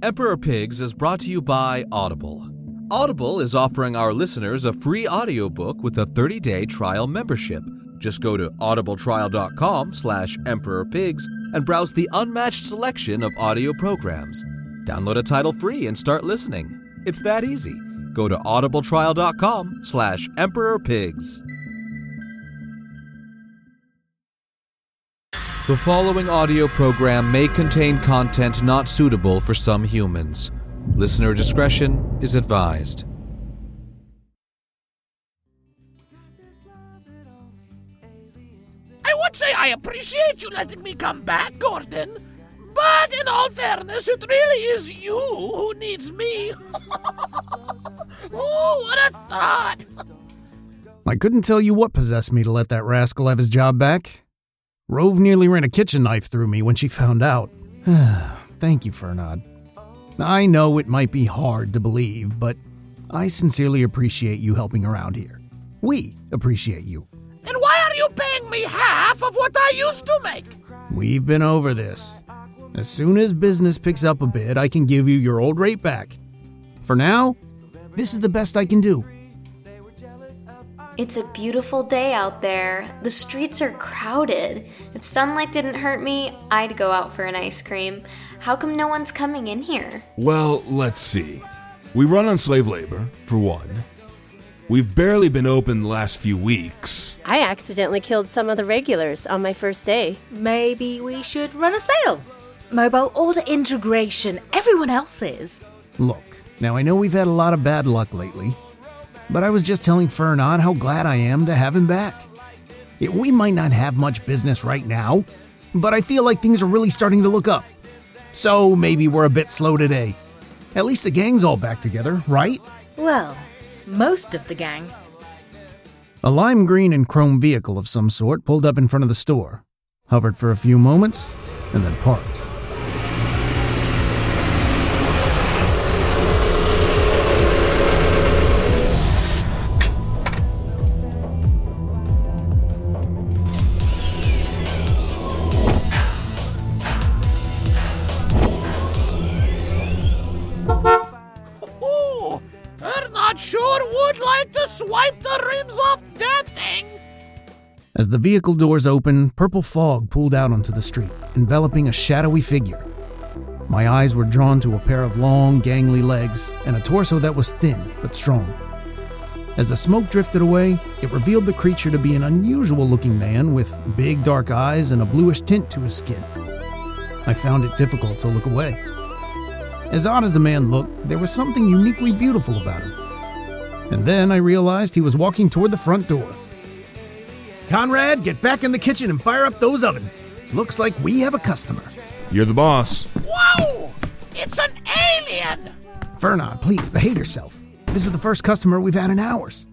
Emperor Pigs is brought to you by Audible. Audible is offering our listeners a free audiobook with a 30-day trial membership. Just go to audibletrial.com slash emperorpigs and browse the unmatched selection of audio programs. Download a title free and start listening. It's that easy. Go to audibletrial.com slash emperorpigs. The following audio program may contain content not suitable for some humans. Listener discretion is advised. I would say I appreciate you letting me come back, Gordon. But in all fairness, it really is you who needs me. oh, what a thought! I couldn't tell you what possessed me to let that rascal have his job back. Rove nearly ran a kitchen knife through me when she found out. Thank you, Fernand. I know it might be hard to believe, but I sincerely appreciate you helping around here. We appreciate you. And why are you paying me half of what I used to make? We've been over this. As soon as business picks up a bit, I can give you your old rate back. For now, this is the best I can do. It's a beautiful day out there. The streets are crowded. If sunlight didn't hurt me, I'd go out for an ice cream. How come no one's coming in here? Well, let's see. We run on slave labor, for one. We've barely been open the last few weeks. I accidentally killed some of the regulars on my first day. Maybe we should run a sale. Mobile order integration. Everyone else is. Look, now I know we've had a lot of bad luck lately, but I was just telling Fernand how glad I am to have him back. We might not have much business right now, but I feel like things are really starting to look up. So maybe we're a bit slow today. At least the gang's all back together, right? Well, most of the gang. A lime green and chrome vehicle of some sort pulled up in front of the store, hovered for a few moments, and then parked. Vehicle doors open, purple fog pulled out onto the street, enveloping a shadowy figure. My eyes were drawn to a pair of long, gangly legs and a torso that was thin but strong. As the smoke drifted away, it revealed the creature to be an unusual looking man with big dark eyes and a bluish tint to his skin. I found it difficult to look away. As odd as the man looked, there was something uniquely beautiful about him. And then I realized he was walking toward the front door. Conrad, get back in the kitchen and fire up those ovens. Looks like we have a customer. You're the boss. Whoa! It's an alien! Fernand, please behave yourself. This is the first customer we've had in hours.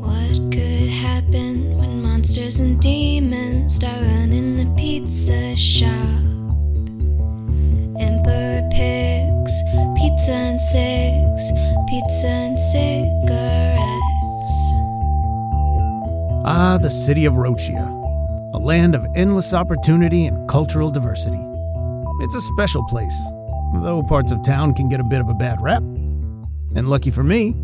What could happen when monsters and demons start running the pizza shop? Emperor pigs, pizza and cigs, pizza and cigarettes. Ah, the city of Rochia, a land of endless opportunity and cultural diversity. It's a special place, though parts of town can get a bit of a bad rap. And lucky for me,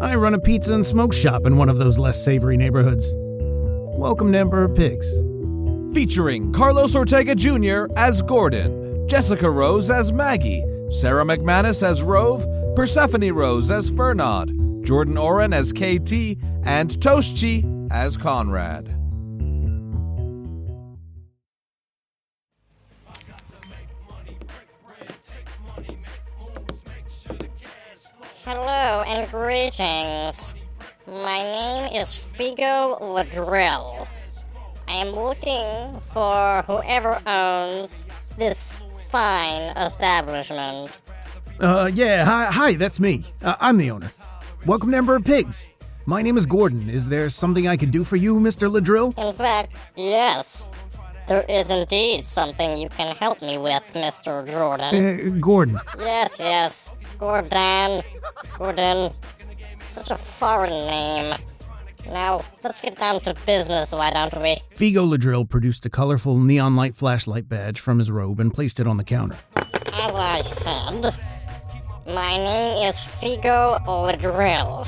I run a pizza and smoke shop in one of those less savory neighborhoods. Welcome to Emperor Pigs. Featuring Carlos Ortega Jr. as Gordon, Jessica Rose as Maggie, Sarah McManus as Rove, Persephone Rose as Fernand, Jordan Oren as KT, and Toshchi as Conrad. Hello and greetings. My name is Figo Ladrill. I am looking for whoever owns this fine establishment. Uh, yeah, hi, hi that's me. Uh, I'm the owner. Welcome to Emperor Pigs. My name is Gordon. Is there something I can do for you, Mr. Ladrill? In fact, yes. There is indeed something you can help me with, Mr. Jordan. Uh, Gordon. Yes, yes. Gordon. Gordon. Such a foreign name. Now, let's get down to business, why don't we? Figo Ladrill produced a colorful neon light flashlight badge from his robe and placed it on the counter. As I said, my name is Figo Ladrill,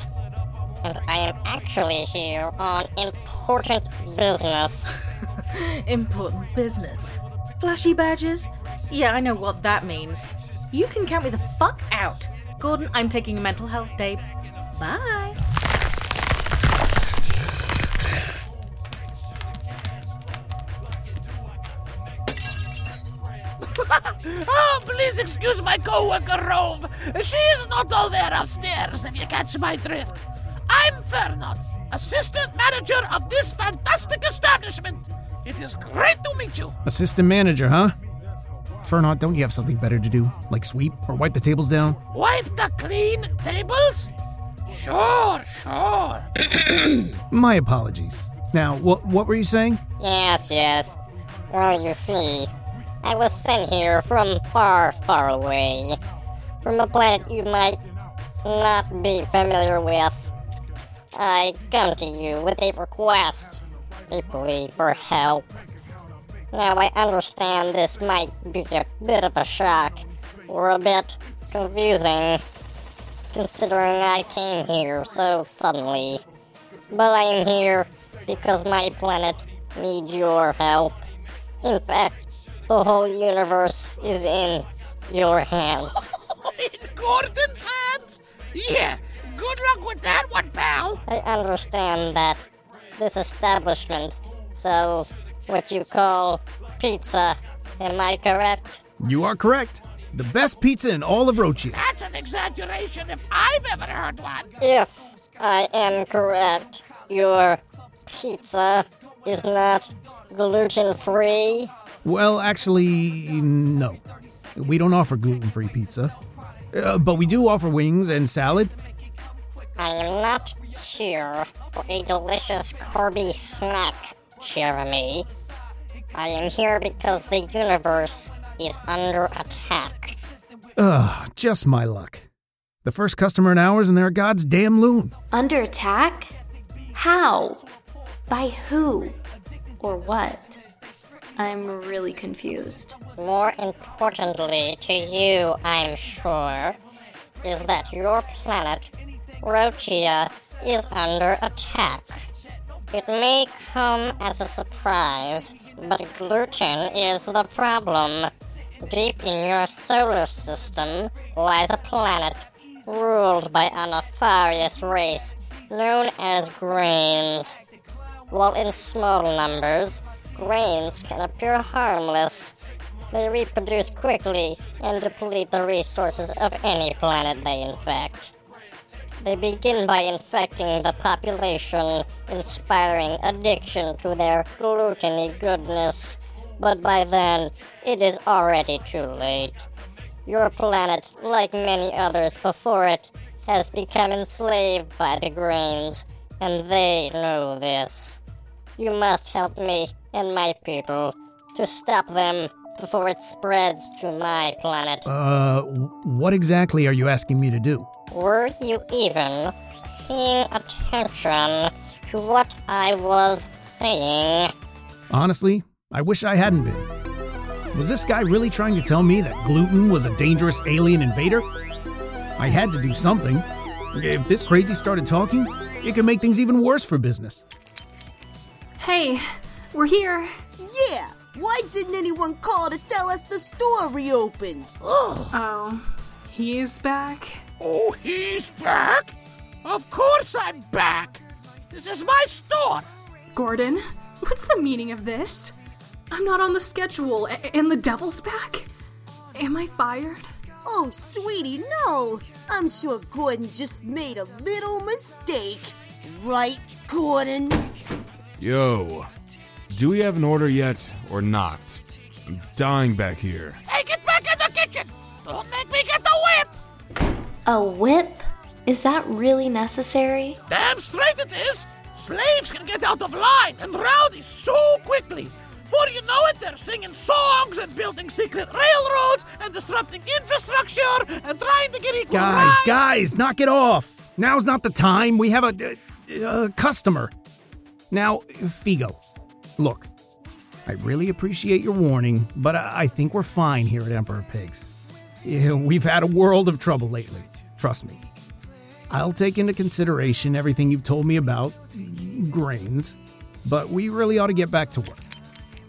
and I am actually here on important business. Important business. Flashy badges? Yeah, I know what that means. You can count me the fuck out. Gordon, I'm taking a mental health day. Bye. oh, please excuse my co-worker Rove. She is not all there upstairs, if you catch my drift. I'm Fernand, assistant manager of this fantastic establishment. It is great to meet you. Assistant manager, huh? Fernand, don't you have something better to do? Like sweep or wipe the tables down? Wipe the clean tables? Sure, sure. My apologies. Now, what what were you saying? Yes, yes. Well, you see, I was sent here from far, far away. From a planet you might not be familiar with. I come to you with a request, a plea for help. Now, I understand this might be a bit of a shock, or a bit confusing, considering I came here so suddenly. But I am here because my planet needs your help. In fact, the whole universe is in your hands. in Gordon's hands? Yeah, good luck with that one, pal. I understand that this establishment sells what you call pizza. Am I correct? You are correct. The best pizza in all of Rochia. That's an exaggeration if I've ever heard one. If I am correct, your pizza is not gluten free. Well, actually, no. We don't offer gluten free pizza. Uh, but we do offer wings and salad. I am not here for a delicious Corby snack, Jeremy. I am here because the universe is under attack. Ugh, just my luck. The first customer in hours and they're a god's damn loon. Under attack? How? By who? Or what? I'm really confused. More importantly to you, I'm sure, is that your planet, Rochia, is under attack. It may come as a surprise, but gluten is the problem. Deep in your solar system lies a planet ruled by a nefarious race known as grains. While in small numbers, grains can appear harmless. They reproduce quickly and deplete the resources of any planet they infect. They begin by infecting the population, inspiring addiction to their gluteny goodness. But by then, it is already too late. Your planet, like many others before it, has become enslaved by the grains, and they know this. You must help me and my people to stop them before it spreads to my planet. Uh, what exactly are you asking me to do? Were you even paying attention to what I was saying? Honestly, I wish I hadn't been. Was this guy really trying to tell me that gluten was a dangerous alien invader? I had to do something. If this crazy started talking, it could make things even worse for business. Hey, we're here. Yeah, why didn't anyone call to tell us the store reopened? Oh. oh, he's back? Oh, he's back? Of course I'm back. This is my store. Gordon, what's the meaning of this? I'm not on the schedule, a- and the devil's back? Am I fired? Oh, sweetie, no. I'm sure Gordon just made a little mistake. Right, Gordon? Yo, do we have an order yet or not? I'm dying back here. Hey, get back in the kitchen. Don't make me get the whip. A whip? Is that really necessary? Damn straight it is. Slaves can get out of line and rowdy so quickly. Before you know it, they're singing songs and building secret railroads and disrupting infrastructure and trying to get equal Guys, rights. guys, knock it off. Now's not the time. We have a, a, a customer. Now, Figo, look, I really appreciate your warning, but I I think we're fine here at Emperor Pigs. We've had a world of trouble lately, trust me. I'll take into consideration everything you've told me about grains, but we really ought to get back to work.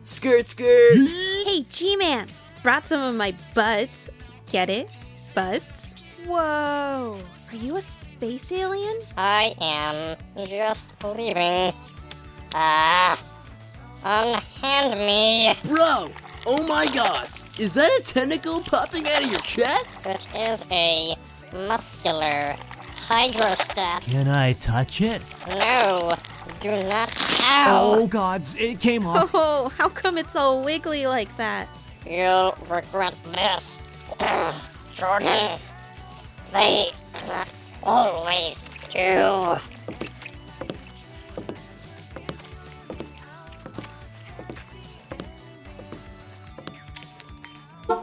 Skirt, skirt. Hey, G Man, brought some of my buds. Get it? Buds? Whoa. Are you a space alien? I am just leaving. Ah. unhand me. Bro, oh my god, is that a tentacle popping out of your chest? It is a muscular hydrostat. Can I touch it? No, do not. Ow! Oh gods, it came off. Oh, how come it's all wiggly like that? You'll regret this. Jordan, they always do. Skirt,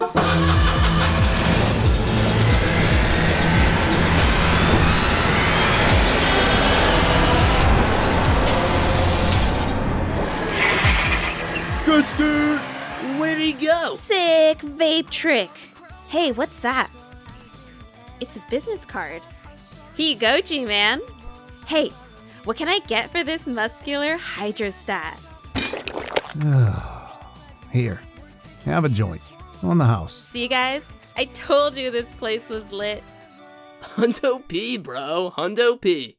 skirt. Where'd he go? Sick vape trick. Hey, what's that? It's a business card. Here you go, G Man. Hey, what can I get for this muscular hydrostat? Here, have a joint on the house. See, you guys? I told you this place was lit. Hundo P, bro. Hundo P.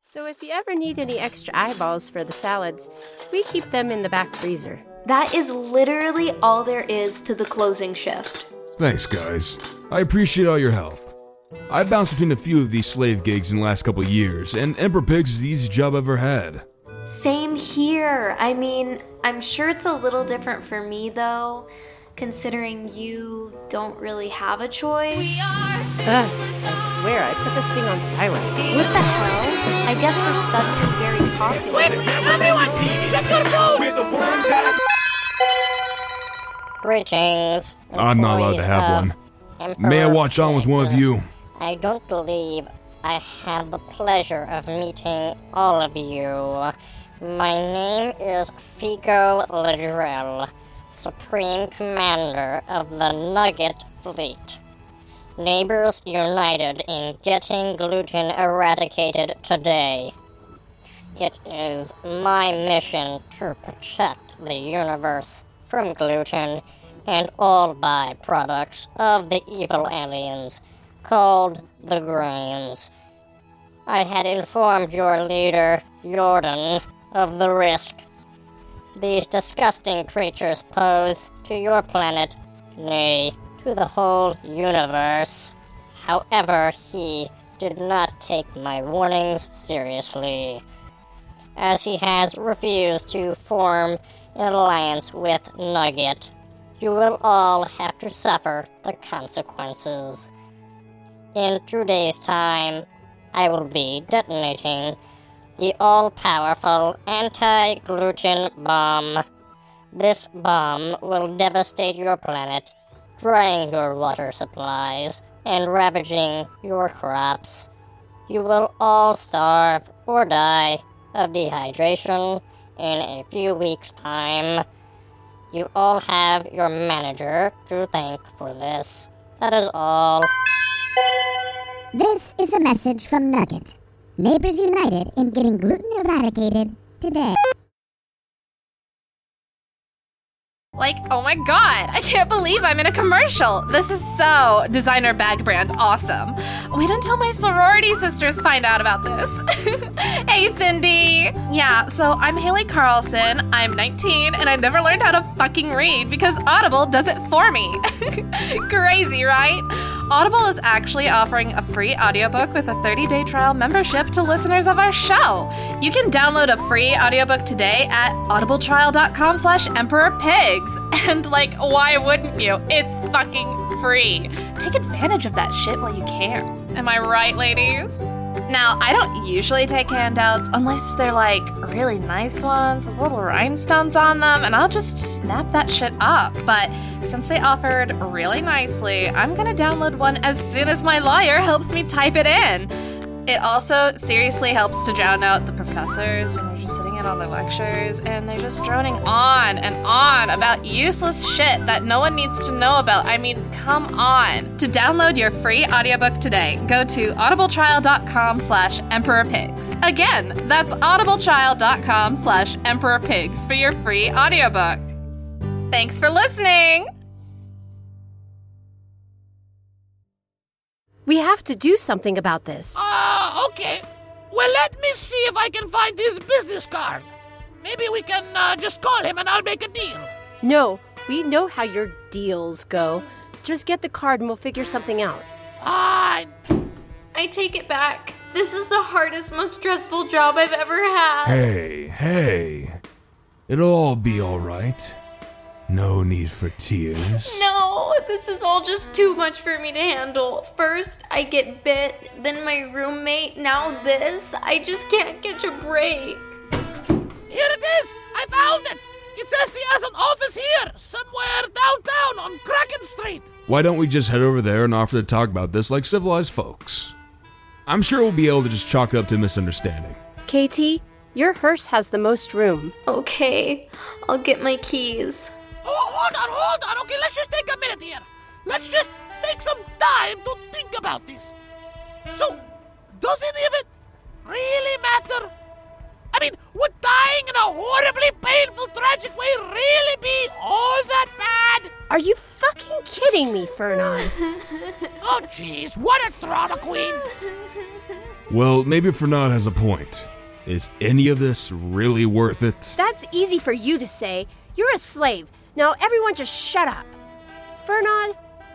So if you ever need any extra eyeballs for the salads, we keep them in the back freezer. That is literally all there is to the closing shift. Thanks, guys. I appreciate all your help. I bounced between a few of these slave gigs in the last couple years, and Emperor Pigs is the easiest job I've ever had. Same here. I mean, I'm sure it's a little different for me though, considering you don't really have a choice. Ugh, I swear I put this thing on silent. What the hell? I guess we're suddenly very popular. Quick, everyone, let's go to phones! Greetings. I'm not allowed to have one. of May I watch on with one of you? I don't believe I have the pleasure of meeting all of you. My name is Figo Ladrill, Supreme Commander of the Nugget Fleet. Neighbors united in getting gluten eradicated today. It is my mission to protect the universe from gluten and all byproducts of the evil aliens called the Grains. I had informed your leader, Jordan, of the risk these disgusting creatures pose to your planet, nay, to the whole universe. However, he did not take my warnings seriously, as he has refused to form an alliance with Nugget. You will all have to suffer the consequences. In two days' time, I will be detonating the all powerful anti gluten bomb. This bomb will devastate your planet, drying your water supplies and ravaging your crops. You will all starve or die of dehydration in a few weeks' time. You all have your manager to thank for this. That is all. This is a message from Nugget. Neighbors united in getting gluten eradicated today. Like, oh my god, I can't believe I'm in a commercial. This is so designer bag brand awesome. Wait until my sorority sisters find out about this. hey, Cindy. Yeah, so I'm Haley Carlson. I'm 19 and I never learned how to fucking read because Audible does it for me. Crazy, right? Audible is actually offering a free audiobook with a 30-day trial membership to listeners of our show. You can download a free audiobook today at audibletrial.com slash emperorpigs. And like, why wouldn't you? It's fucking free. Take advantage of that shit while you can. Am I right, ladies? Now, I don't usually take handouts unless they're like really nice ones with little rhinestones on them, and I'll just snap that shit up. But since they offered really nicely, I'm gonna download one as soon as my lawyer helps me type it in. It also seriously helps to drown out the professors just at all the lectures, and they're just droning on and on about useless shit that no one needs to know about. I mean, come on. To download your free audiobook today, go to audibletrial.com slash emperorpigs. Again, that's audibletrial.com slash emperorpigs for your free audiobook. Thanks for listening! We have to do something about this. Ah, okay. Well, let me see if I can find his business card. Maybe we can uh, just call him and I'll make a deal. No, we know how your deals go. Just get the card and we'll figure something out. Fine. I take it back. This is the hardest, most stressful job I've ever had. Hey, hey. It'll all be alright. No need for tears. No, this is all just too much for me to handle. First, I get bit, then my roommate, now this. I just can't catch a break. Here it is. I found it. It says he has an office here, somewhere downtown on Kraken Street. Why don't we just head over there and offer to talk about this like civilized folks? I'm sure we'll be able to just chalk it up to misunderstanding. Katie, your hearse has the most room. Okay, I'll get my keys. Oh, hold on, hold on. Okay, let's just take a minute here. Let's just take some time to think about this. So, does any of it really matter? I mean, would dying in a horribly painful, tragic way really be all that bad? Are you fucking kidding me, Fernand? oh, jeez, what a throttle queen! Well, maybe Fernand has a point. Is any of this really worth it? That's easy for you to say. You're a slave. Now, everyone just shut up. Fernand,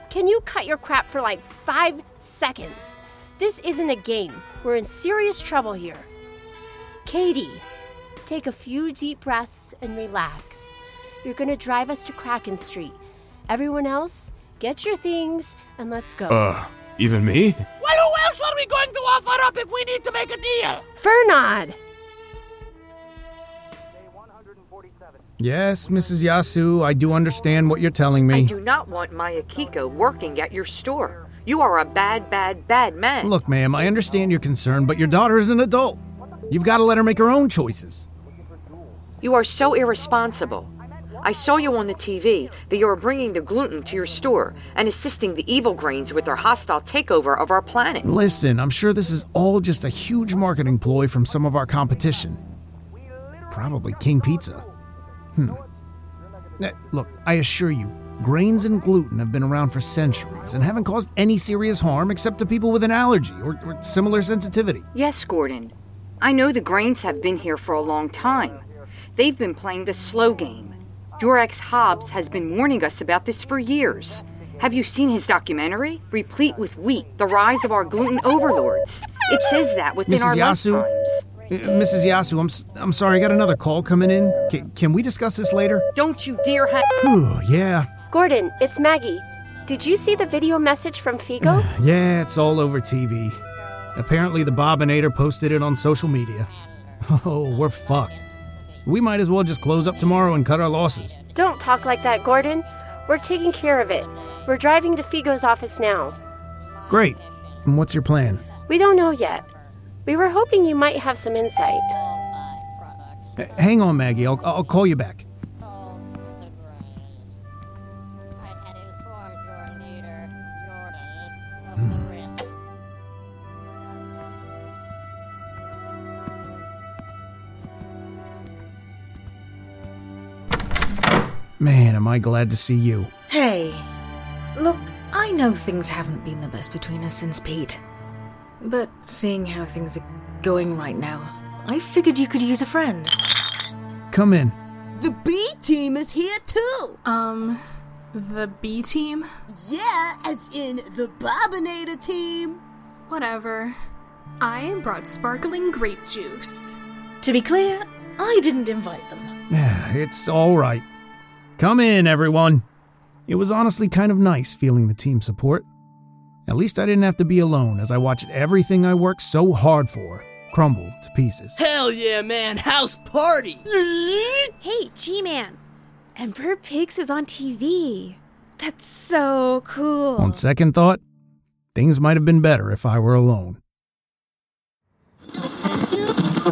can you cut your crap for like five seconds? This isn't a game. We're in serious trouble here. Katie, take a few deep breaths and relax. You're gonna drive us to Kraken Street. Everyone else, get your things and let's go. Uh, even me? Well, who else are we going to offer up if we need to make a deal? Fernand! Yes, Mrs. Yasu, I do understand what you're telling me. I do not want my Akiko working at your store. You are a bad, bad, bad man. Look, ma'am, I understand your concern, but your daughter is an adult. You've got to let her make her own choices. You are so irresponsible. I saw you on the TV that you are bringing the gluten to your store and assisting the evil grains with their hostile takeover of our planet. Listen, I'm sure this is all just a huge marketing ploy from some of our competition. Probably King Pizza. Hmm. Eh, Look, I assure you, grains and gluten have been around for centuries and haven't caused any serious harm except to people with an allergy or, or similar sensitivity. Yes, Gordon. I know the grains have been here for a long time. They've been playing the slow game. Your ex Hobbs has been warning us about this for years. Have you seen his documentary? Replete with wheat, the rise of our gluten overlords. It says that within Mrs. our Yasu? lifetimes. Uh, Mrs. Yasu, I'm, s- I'm sorry, I got another call coming in. Can, can we discuss this later? Don't you dare ha- Whew, yeah. Gordon, it's Maggie. Did you see the video message from Figo? Yeah, it's all over TV. Apparently, the Bobinator posted it on social media. Oh, we're fucked. We might as well just close up tomorrow and cut our losses. Don't talk like that, Gordon. We're taking care of it. We're driving to Figo's office now. Great. And what's your plan? We don't know yet. We were hoping you might have some insight. H- hang on, Maggie. I'll, I'll call you back. Man, am I glad to see you. Hey, look, I know things haven't been the best between us since Pete. But seeing how things are going right now, I figured you could use a friend. Come in. The B team is here too. Um, the B team? Yeah, as in the Bobinator team. Whatever. I brought sparkling grape juice. To be clear, I didn't invite them. It's all right. Come in, everyone. It was honestly kind of nice feeling the team support. At least I didn't have to be alone as I watched everything I worked so hard for crumble to pieces. Hell yeah, man! House party! Hey, G Man. Emperor Pigs is on TV. That's so cool. On second thought, things might have been better if I were alone.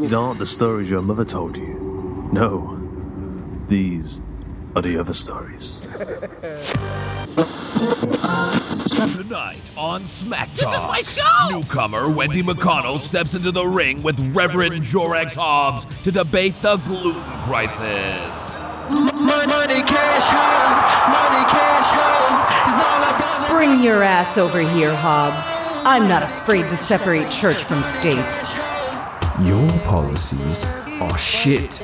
These aren't the stories your mother told you. No. These are the other stories. Tonight on SmackDown, This is my show! Newcomer Wendy McConnell steps into the ring with Reverend Jorex Hobbs to debate the gluten crisis. Money, cash hoes, money, cash hoes is all about Bring your ass over here, Hobbs. I'm not afraid to separate church from state. Your policies are shit.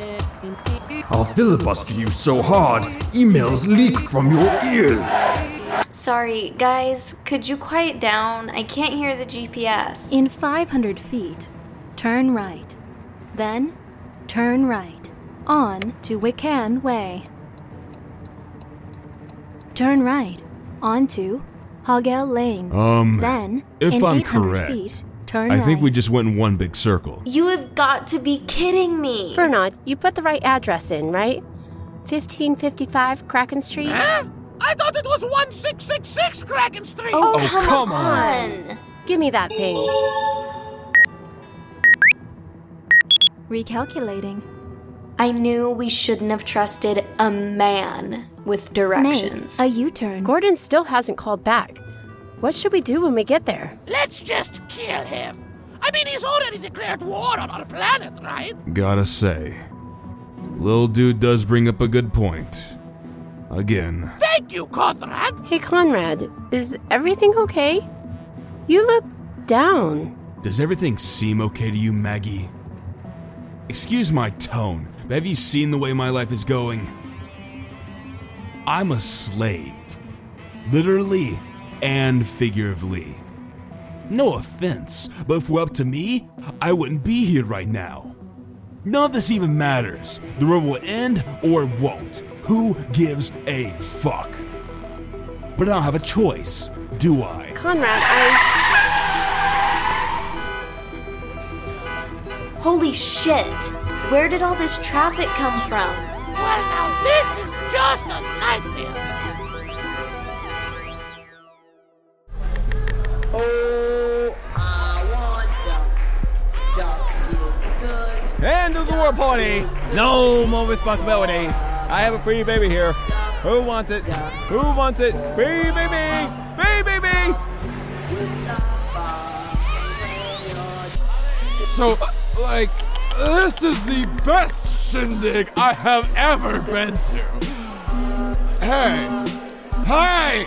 I'll filibuster you so hard, emails leak from your ears. Sorry, guys, could you quiet down? I can't hear the GPS. In 500 feet, turn right. Then, turn right. On to Wiccan Way. Turn right. On to Hogell Lane. Um, then, if in I'm 800 correct, feet, turn I right. think we just went in one big circle. You have got to be kidding me. Fernand, you put the right address in, right? 1555 Kraken Street? Huh? I thought it was 1666 Kraken Street. Oh, Oh, come on. Give me that thing. Recalculating. I knew we shouldn't have trusted a man with directions. A U turn. Gordon still hasn't called back. What should we do when we get there? Let's just kill him. I mean, he's already declared war on our planet, right? Gotta say, little Dude does bring up a good point. Again. Thank you, Conrad. Hey, Conrad, is everything okay? You look down. Does everything seem okay to you, Maggie? Excuse my tone, but have you seen the way my life is going? I'm a slave. Literally and figuratively. No offense, but if it were up to me, I wouldn't be here right now. None of this even matters. The world will end or it won't. Who gives a fuck? But I don't have a choice, do I? Conrad, I. Holy shit! Where did all this traffic come from? Well, now this is just a nightmare. End of the war party! No more responsibilities. I have a free baby here. Who wants it? Who wants it? Free baby! Free baby! So, uh, like, this is the best shindig I have ever been to. Hey, hey,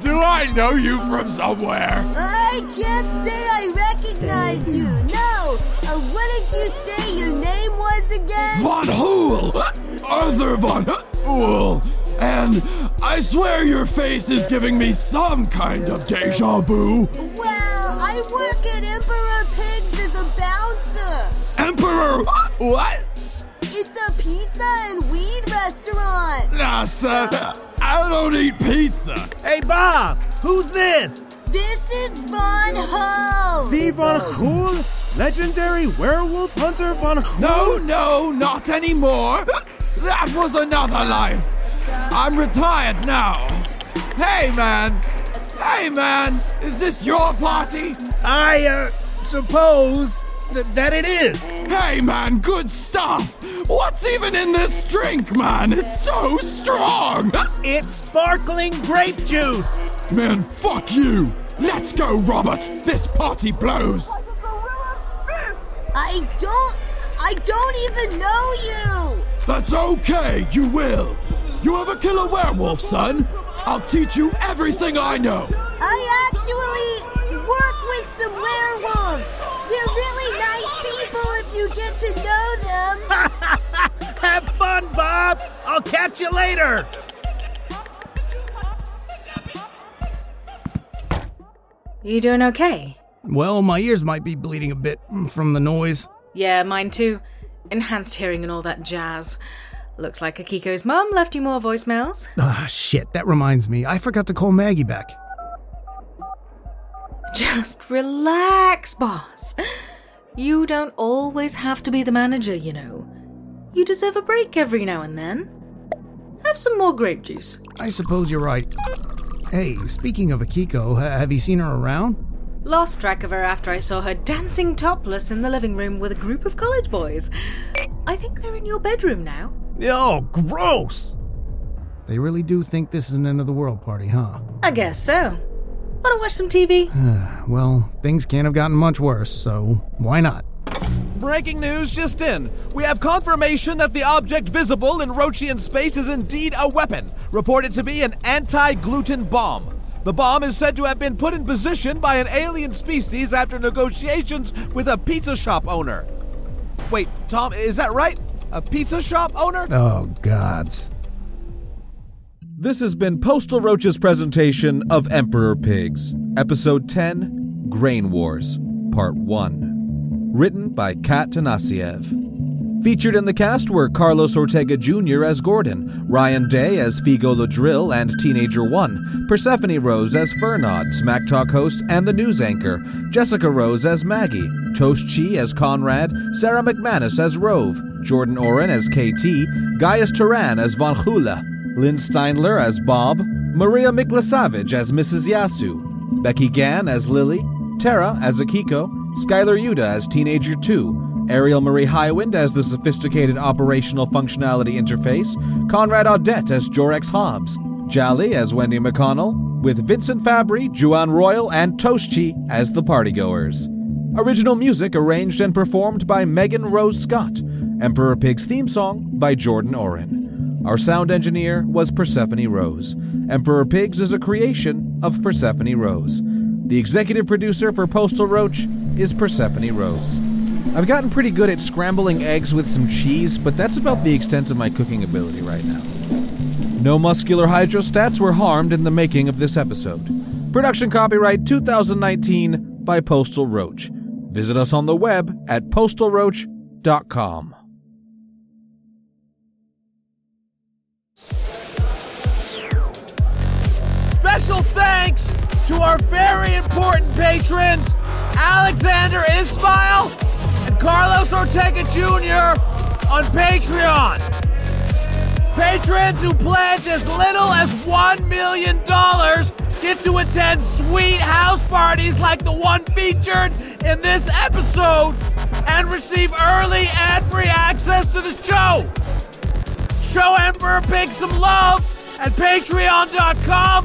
do I know you from somewhere? I can't say I recognize you. No. Uh, what did you say your name was again? Von Hool! Arthur Von Hool! And I swear your face is giving me some kind of deja vu. Well, I work at Emperor Pigs as a bouncer. Emperor! What? It's a pizza and weed restaurant. Nah, son, I don't eat pizza. Hey, Bob! Who's this? This is Von Ho. The Von Cool? Legendary werewolf hunter Von No, no, not anymore. That was another life. I'm retired now. Hey, man. Hey, man. Is this your party? I, uh, suppose th- that it is. Hey, man, good stuff. What's even in this drink, man? It's so strong. It's sparkling grape juice. Man, fuck you. Let's go, Robert. This party blows. I don't. I don't even know you. That's okay, you will. You ever kill a werewolf, son? I'll teach you everything I know. I actually work with some werewolves. They're really nice people if you get to know them. Have fun, Bob. I'll catch you later. You doing okay? Well, my ears might be bleeding a bit from the noise. Yeah, mine too. Enhanced hearing and all that jazz. Looks like Akiko's mum left you more voicemails. Ah, shit, that reminds me. I forgot to call Maggie back. Just relax, boss. You don't always have to be the manager, you know. You deserve a break every now and then. Have some more grape juice. I suppose you're right. Hey, speaking of Akiko, ha- have you seen her around? Lost track of her after I saw her dancing topless in the living room with a group of college boys. I think they're in your bedroom now. Oh, gross! They really do think this is an end of the world party, huh? I guess so. Wanna watch some TV? well, things can't have gotten much worse, so why not? Breaking news just in. We have confirmation that the object visible in Rochian space is indeed a weapon, reported to be an anti gluten bomb. The bomb is said to have been put in position by an alien species after negotiations with a pizza shop owner. Wait, Tom, is that right? A pizza shop owner? Oh, gods. This has been Postal Roach's presentation of Emperor Pigs, Episode 10 Grain Wars, Part 1. Written by Kat Tanasiev. Featured in the cast were Carlos Ortega Jr. as Gordon, Ryan Day as Figo the Drill and Teenager One, Persephone Rose as Fernand, Smack Talk host and the news anchor, Jessica Rose as Maggie, Toast Chi as Conrad, Sarah McManus as Rove, Jordan Oren as KT, Gaius Turan as Von Hool, Lynn Steinler as Bob, Maria Miklasavage as Mrs. Yasu, Becky Gann as Lily, Tara as Akiko, Skylar Yuda as Teenager 2, Ariel Marie Highwind as the sophisticated operational functionality interface, Conrad Audette as Jorex Hobbs, Jolly as Wendy McConnell, with Vincent Fabry, Juan Royal, and Toshchi as the partygoers. Original music arranged and performed by Megan Rose Scott. Emperor Pig's theme song by Jordan Oren. Our sound engineer was Persephone Rose. Emperor Pigs is a creation of Persephone Rose. The executive producer for Postal Roach is Persephone Rose. I've gotten pretty good at scrambling eggs with some cheese, but that's about the extent of my cooking ability right now. No muscular hydrostats were harmed in the making of this episode. Production copyright 2019 by Postal Roach. Visit us on the web at postalroach.com. Special thanks to our very important patrons, Alexander Ismail Carlos Ortega Jr. on Patreon. Patrons who pledge as little as $1 million get to attend sweet house parties like the one featured in this episode and receive early ad-free access to the show. Show Emperor Pig some love at patreon.com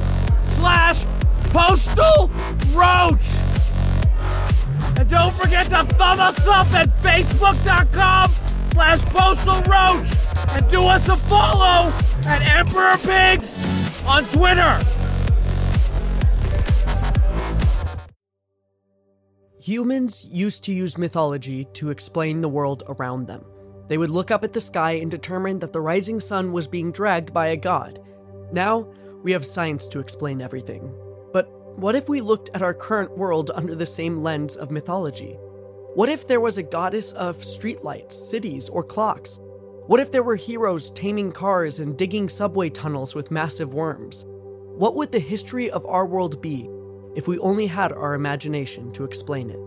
slash postal roach. And don't forget to thumb us up at facebook.com slash postal roach and do us a follow at Emperor Pigs on Twitter. Humans used to use mythology to explain the world around them. They would look up at the sky and determine that the rising sun was being dragged by a god. Now, we have science to explain everything. What if we looked at our current world under the same lens of mythology? What if there was a goddess of streetlights, cities, or clocks? What if there were heroes taming cars and digging subway tunnels with massive worms? What would the history of our world be if we only had our imagination to explain it?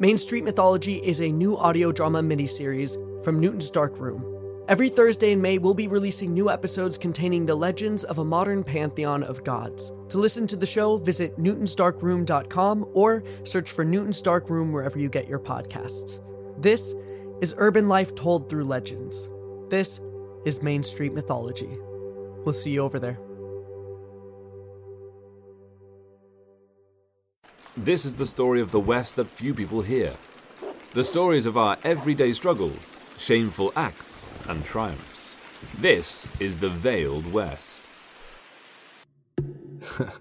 Main Street Mythology is a new audio drama miniseries from Newton's Dark Room. Every Thursday in May, we'll be releasing new episodes containing the legends of a modern pantheon of gods. To listen to the show, visit newtonsdarkroom.com or search for Newton's Dark Room wherever you get your podcasts. This is urban life told through legends. This is Main Street Mythology. We'll see you over there. This is the story of the West that few people hear. The stories of our everyday struggles, shameful acts, and triumphs. This is the Veiled West.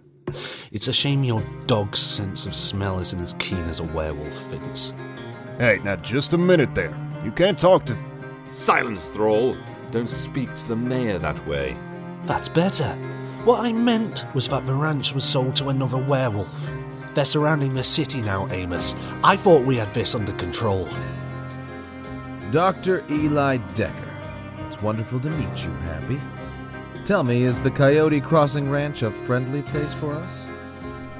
It's a shame your dog's sense of smell isn't as keen as a werewolf thinks. Hey, now just a minute there. You can't talk to. Silence, Thrall! Don't speak to the mayor that way. That's better. What I meant was that the ranch was sold to another werewolf. They're surrounding the city now, Amos. I thought we had this under control. Dr. Eli Decker. It's wonderful to meet you, Happy. Tell me, is the Coyote Crossing Ranch a friendly place for us?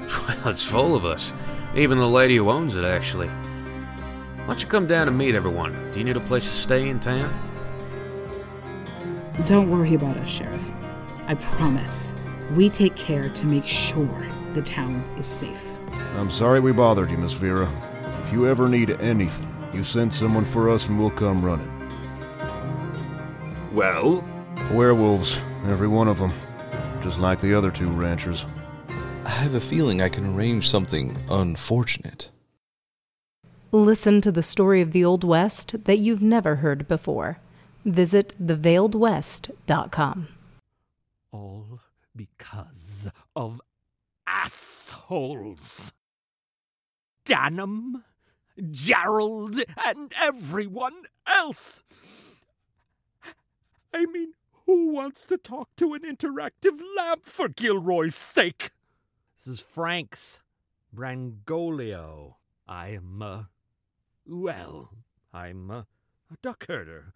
Well, it's full of us. Even the lady who owns it, actually. Why don't you come down and meet everyone? Do you need a place to stay in town? Don't worry about us, Sheriff. I promise. We take care to make sure the town is safe. I'm sorry we bothered you, Miss Vera. If you ever need anything, you send someone for us and we'll come running. Well? Werewolves, every one of them. Just like the other two ranchers. I have a feeling I can arrange something unfortunate. Listen to the story of the Old West that you've never heard before. Visit theveiledwest.com. All because of assholes. Danum, Gerald, and everyone else. I mean, who wants to talk to an interactive lamp for Gilroy's sake? This is Frank's Brangolio. I am, uh, well, I'm uh, a duck herder.